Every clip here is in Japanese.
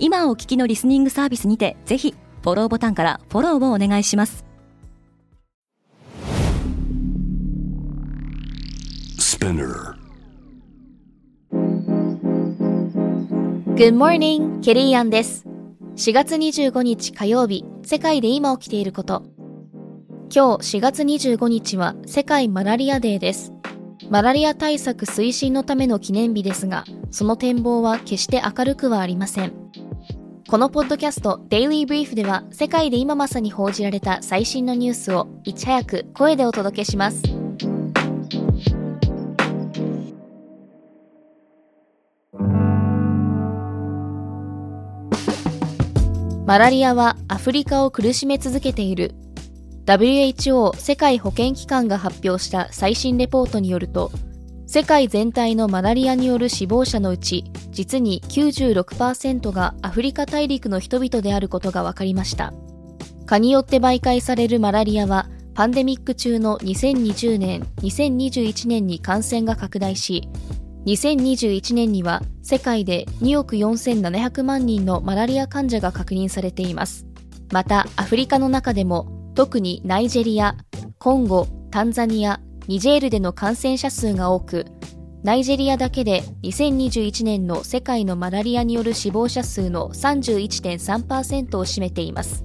今お聞きのリスニングサービスにてぜひフォローボタンからフォローをお願いします。Good morning, ケリーアンです4月25日火曜日世界で今起きていること。今日4月25日は世界マラリアデーです。マラリア対策推進のための記念日ですがその展望は決して明るくはありませんこのポッドキャストデイリーブリーフでは世界で今まさに報じられた最新のニュースをいち早く声でお届けします。マラリアはアフリカを苦しめ続けている。WHO 世界保健機関が発表した最新レポートによると世界全体のマラリアによる死亡者のうち実に96%がアフリカ大陸の人々であることが分かりました蚊によって媒介されるマラリアはパンデミック中の2020年2021年に感染が拡大し2021年には世界で2億4700万人のマラリア患者が確認されています。また、アフリカの中でも特にナイジェリア、コンゴ、タンザニア、ニジェールでの感染者数が多く、ナイジェリアだけで2021年の世界のマラリアによる死亡者数の31.3%を占めています。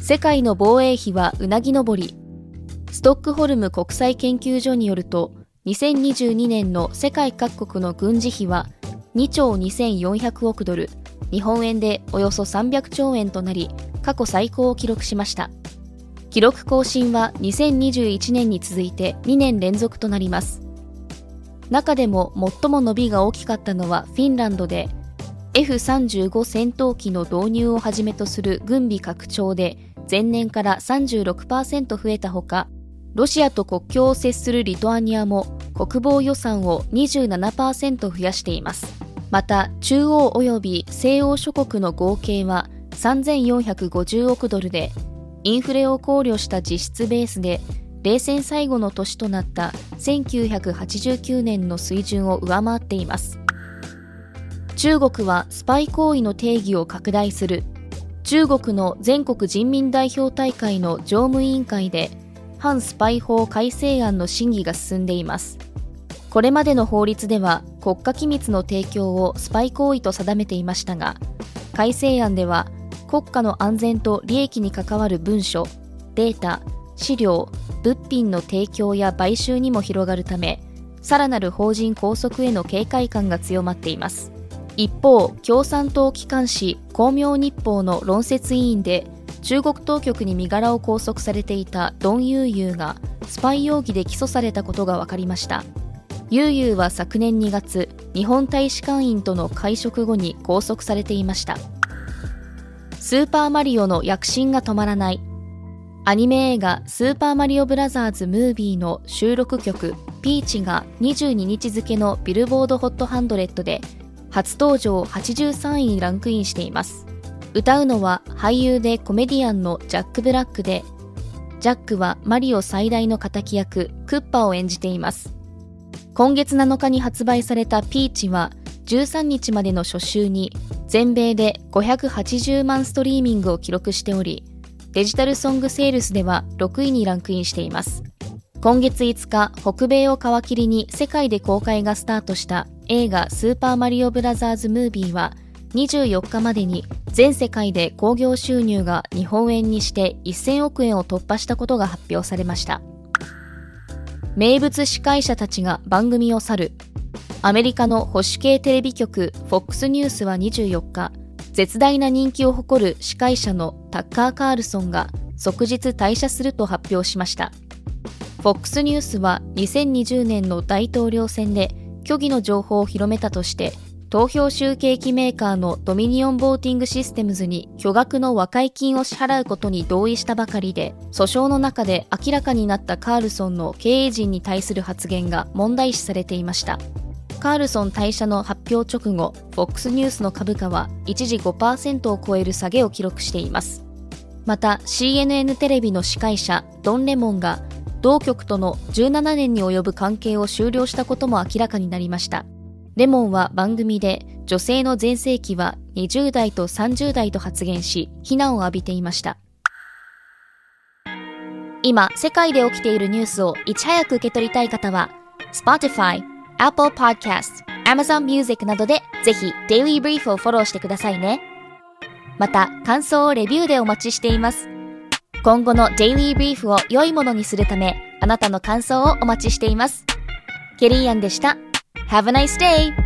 世界の防衛費はうなぎ登り。ストックホルム国際研究所によると、2022年の世界各国の軍事費は2兆2400億ドル、日本円でおよそ300兆円となり、過去最高を記録しました。記録更新は2021年に続いて2年連続となります。中でも最も伸びが大きかったのはフィンランドで、F35 戦闘機の導入をはじめとする軍備拡張で前年から36%増えたほか、ロシアと国境を接するリトアニアも国防予算を27%増やしています。また、中央及び西欧諸国の合計は3450億ドルで、インフレを考慮した実質ベースで、冷戦最後の年となった1989年の水準を上回っています。中国はスパイ行為の定義を拡大する。中国の全国人民代表大会の常務委員会で反スパイ法改正案の審議が進んでいます。これまでの法律では国家機密の提供をスパイ行為と定めていましたが、改正案では国家の安全と利益に関わる文書、データ、資料、物品の提供や買収にも広がるため、さらなる法人拘束への警戒感が強まっています。一方、共産党機関紙、光明日報の論説委員で、中国当局に身柄を拘束されていたドン・ユーユーがスパイ容疑で起訴されたことが分かりましたユーユーは昨年2月日本大使館員との会食後に拘束されていましたスーパーマリオの躍進が止まらないアニメ映画スーパーマリオブラザーズムービーの収録曲ピーチが22日付のビルボードホットハンドレッドで初登場83位にランクインしています歌うのは俳優でコメディアンのジャック・ブラックで、ジャックはマリオ最大の敵役、クッパを演じています。今月7日に発売されたピーチは、13日までの初週に全米で580万ストリーミングを記録しており、デジタルソングセールスでは6位にランクインしています。今月5日、北米を皮切りに世界で公開がスタートした映画スーパーマリオブラザーズムービーは24日までに全世界で興行収入が日本円にして1000億円を突破したことが発表されました名物司会者たちが番組を去るアメリカの保守系テレビ局 FOX ニュースは24日絶大な人気を誇る司会者のタッカー・カールソンが即日退社すると発表しました FOX ニュースは2020年の大統領選で虚偽の情報を広めたとして投票集計機メーカーのドミニオンボーティングシステムズに巨額の和解金を支払うことに同意したばかりで、訴訟の中で明らかになったカールソンの経営陣に対する発言が問題視されていました。カールソン退社の発表直後、FOX ニュースの株価は一時5%を超える下げを記録しています。また CNN テレビの司会者ドン・レモンが同局との17年に及ぶ関係を終了したことも明らかになりました。レモンは番組で女性の全盛期は20代と30代と発言し、非難を浴びていました。今、世界で起きているニュースをいち早く受け取りたい方は、Spotify、Apple Podcast、Amazon Music などでぜひ Daily Brief をフォローしてくださいね。また、感想をレビューでお待ちしています。今後の Daily Brief を良いものにするため、あなたの感想をお待ちしています。ケリーアンでした。Have a nice day!